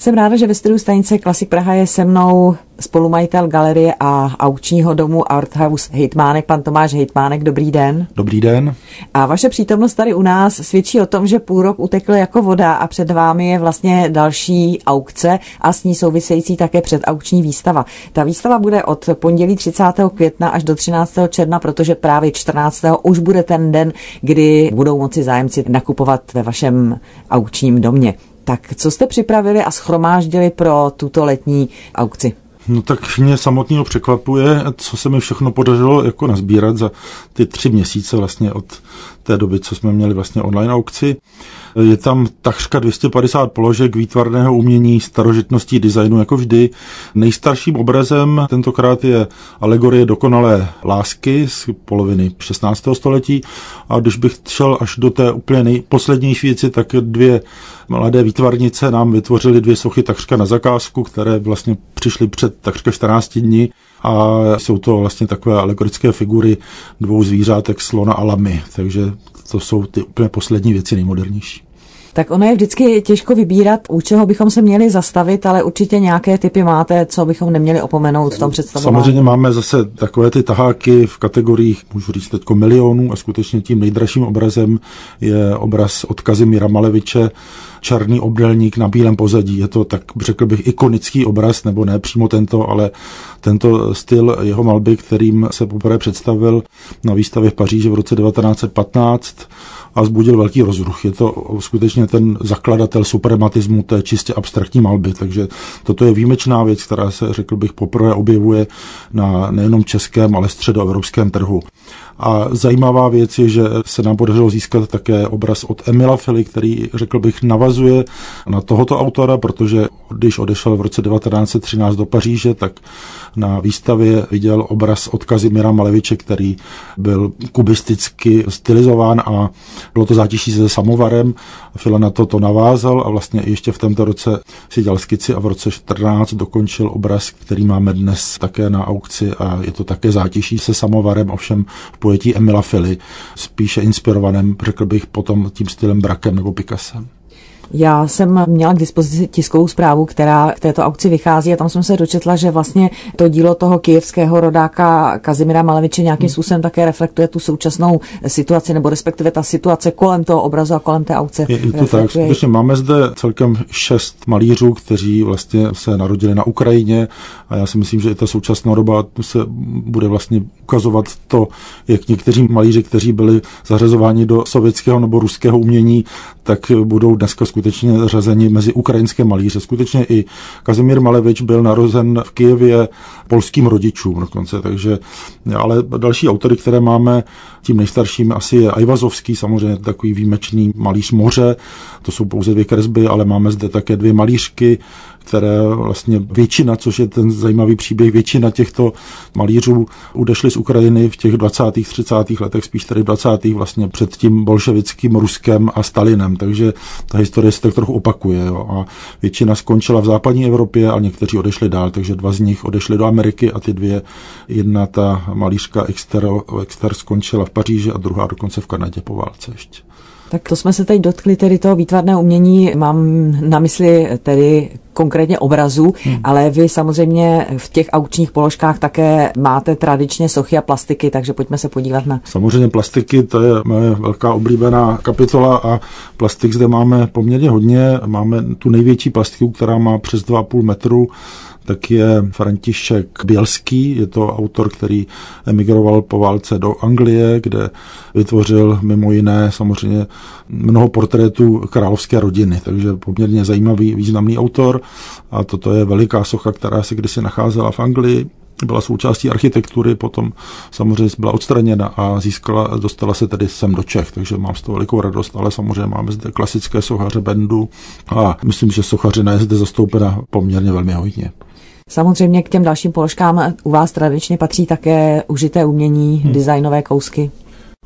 Jsem ráda, že ve studiu stanice Klasik Praha je se mnou spolumajitel galerie a aukčního domu Arthouse Hejtmánek, pan Tomáš Hejtmánek. Dobrý den. Dobrý den. A vaše přítomnost tady u nás svědčí o tom, že půl rok utekl jako voda a před vámi je vlastně další aukce a s ní související také předaukční výstava. Ta výstava bude od pondělí 30. května až do 13. června, protože právě 14. už bude ten den, kdy budou moci zájemci nakupovat ve vašem aukčním domě. Tak co jste připravili a schromáždili pro tuto letní aukci? No tak mě samotného překvapuje, co se mi všechno podařilo jako nazbírat za ty tři měsíce vlastně od té doby, co jsme měli vlastně online aukci. Je tam takřka 250 položek výtvarného umění, starožitností, designu, jako vždy. Nejstarším obrazem tentokrát je alegorie dokonalé lásky z poloviny 16. století. A když bych šel až do té úplně nejposlednější věci, tak dvě mladé výtvarnice nám vytvořily dvě sochy takřka na zakázku, které vlastně přišly před takřka 14 dní a jsou to vlastně takové alegorické figury dvou zvířátek, slona a lamy, takže to jsou ty úplně poslední věci nejmodernější. Tak ono je vždycky těžko vybírat, u čeho bychom se měli zastavit, ale určitě nějaké typy máte, co bychom neměli opomenout v tom představování. Samozřejmě máme zase takové ty taháky v kategoriích, můžu říct teď milionů a skutečně tím nejdražším obrazem je obraz od Kazimíra Maleviče, černý obdelník na bílém pozadí. Je to tak, řekl bych, ikonický obraz, nebo ne přímo tento, ale tento styl jeho malby, kterým se poprvé představil na výstavě v Paříži v roce 1915 a zbudil velký rozruch. Je to skutečně ten zakladatel suprematismu té čistě abstraktní malby, takže toto je výjimečná věc, která se, řekl bych, poprvé objevuje na nejenom českém, ale středoevropském trhu. A zajímavá věc je, že se nám podařilo získat také obraz od Emila Fili, který, řekl bych, navazuje na tohoto autora, protože když odešel v roce 1913 do Paříže, tak na výstavě viděl obraz od Kazimira Maleviče, který byl kubisticky stylizován a bylo to zátiší se samovarem. Fila na to to navázal a vlastně ještě v tomto roce si dělal skici a v roce 14 dokončil obraz, který máme dnes také na aukci a je to také zátiší se samovarem, ovšem v pojetí Emila Fili, spíše inspirovaném, řekl bych, potom tím stylem Brakem nebo Picassem. Já jsem měla k dispozici tiskovou zprávu, která k této aukci vychází a tam jsem se dočetla, že vlastně to dílo toho kijevského rodáka Kazimira Maleviče nějakým hmm. způsobem také reflektuje tu současnou situaci, nebo respektive ta situace kolem toho obrazu a kolem té aukce. Je, je to tak, skutečně máme zde celkem šest malířů, kteří vlastně se narodili na Ukrajině a já si myslím, že i ta současná doba se bude vlastně ukazovat to, jak někteří malíři, kteří byli zařazováni do sovětského nebo ruského umění, tak budou dneska skutečně řazeni mezi ukrajinské malíře. Skutečně i Kazimír Malevič byl narozen v Kijevě polským rodičům dokonce, takže ale další autory, které máme, tím nejstarším asi je Ajvazovský, samozřejmě takový výjimečný malíř moře, to jsou pouze dvě kresby, ale máme zde také dvě malířky, které vlastně většina, což je ten zajímavý příběh, většina těchto malířů odešli z Ukrajiny v těch 20. 30. letech, spíš tedy 20. vlastně před tím bolševickým Ruskem a Stalinem, takže ta historie se tak trochu opakuje jo. a většina skončila v západní Evropě a někteří odešli dál, takže dva z nich odešli do Ameriky a ty dvě, jedna ta malířka Exter, Exter skončila v Paříži a druhá dokonce v Kanadě po válce ještě. Tak to jsme se teď dotkli tedy toho výtvarného umění, mám na mysli tedy konkrétně obrazu, hmm. ale vy samozřejmě v těch aukčních položkách také máte tradičně sochy a plastiky, takže pojďme se podívat na... Samozřejmě plastiky, to je moje velká oblíbená kapitola a plastik zde máme poměrně hodně. Máme tu největší plastiku, která má přes 2,5 metru tak je František Bělský, je to autor, který emigroval po válce do Anglie, kde vytvořil mimo jiné samozřejmě mnoho portrétů královské rodiny, takže poměrně zajímavý, významný autor a toto je veliká socha, která se kdysi nacházela v Anglii, byla součástí architektury, potom samozřejmě byla odstraněna a získala, dostala se tedy sem do Čech, takže mám z toho velikou radost, ale samozřejmě máme zde klasické sochaře bendu a myslím, že sochařina je zde zastoupena poměrně velmi hodně. Samozřejmě k těm dalším položkám u vás tradičně patří také užité umění, hmm. designové kousky.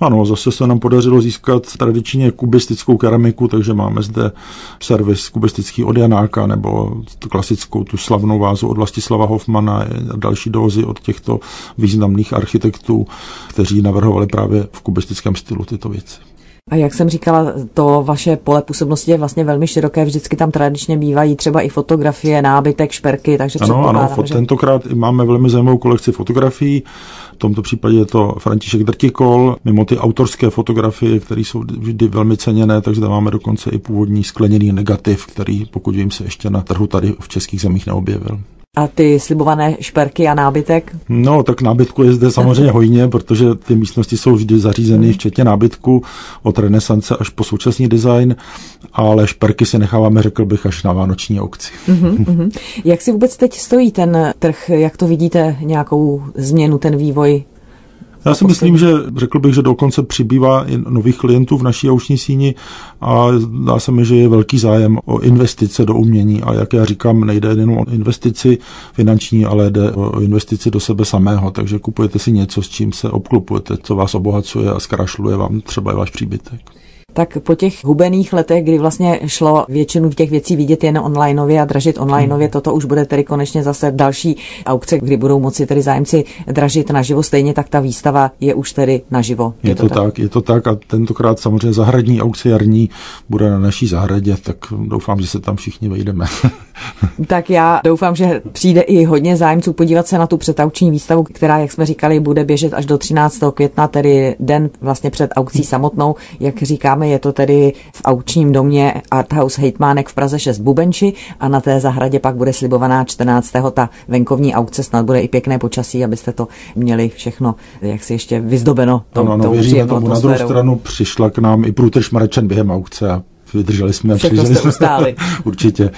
Ano, zase se nám podařilo získat tradičně kubistickou keramiku, takže máme zde servis kubistický od Janáka nebo klasickou tu slavnou vázu od Vlastislava Hoffmana a další dozy od těchto významných architektů, kteří navrhovali právě v kubistickém stylu tyto věci. A jak jsem říkala, to vaše pole působnosti je vlastně velmi široké, vždycky tam tradičně bývají třeba i fotografie, nábytek, šperky, takže Ano, ano, že... tentokrát máme velmi zajímavou kolekci fotografií, v tomto případě je to František Drtikol, mimo ty autorské fotografie, které jsou vždy velmi ceněné, takže tam máme dokonce i původní skleněný negativ, který, pokud vím, se ještě na trhu tady v českých zemích neobjevil. A ty slibované šperky a nábytek? No, tak nábytku je zde samozřejmě hojně, protože ty místnosti jsou vždy zařízeny, hmm. včetně nábytku, od renesance až po současný design, ale šperky si necháváme, řekl bych, až na vánoční aukci. Mm-hmm. Jak si vůbec teď stojí ten trh? Jak to vidíte, nějakou změnu, ten vývoj já si myslím, že řekl bych, že dokonce přibývá i nových klientů v naší auční síni a dá se mi, že je velký zájem o investice do umění. A jak já říkám, nejde jen o investici finanční, ale jde o investici do sebe samého, takže kupujete si něco, s čím se obklopujete, co vás obohacuje a zkrašluje vám třeba i váš příbytek tak po těch hubených letech, kdy vlastně šlo většinu těch věcí vidět jen onlineově a dražit onlineově, hmm. toto už bude tedy konečně zase další aukce, kdy budou moci tedy zájemci dražit naživo. Stejně tak ta výstava je už tedy naživo. Je, je to, to tak? tak, je to tak a tentokrát samozřejmě zahradní aukce jarní bude na naší zahradě, tak doufám, že se tam všichni vejdeme. tak já doufám, že přijde i hodně zájemců podívat se na tu předauční výstavu, která, jak jsme říkali, bude běžet až do 13. května, tedy den vlastně před aukcí samotnou, jak říkáme máme, je to tedy v aučním domě Arthouse Hejtmánek v Praze 6 Bubenči a na té zahradě pak bude slibovaná 14. ta venkovní aukce, snad bude i pěkné počasí, abyste to měli všechno, jak si ještě vyzdobeno. Tou, ano, ano, věříme tomu. Na druhou stranu přišla k nám i průtrž Marečen během aukce a vydrželi jsme. Všechno jste ustáli. Určitě.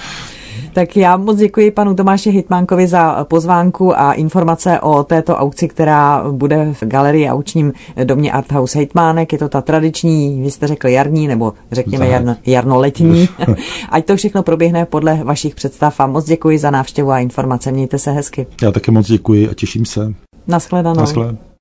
Tak já moc děkuji panu Tomáši Hitmánkovi za pozvánku a informace o této aukci, která bude v galerii aučním domě Arthouse Hitmánek. Je to ta tradiční, vy jste řekli jarní, nebo řekněme jarno, jarnoletní. Ať to všechno proběhne podle vašich představ a moc děkuji za návštěvu a informace. Mějte se hezky. Já také moc děkuji a těším se. Naschledanou. Naschledanou.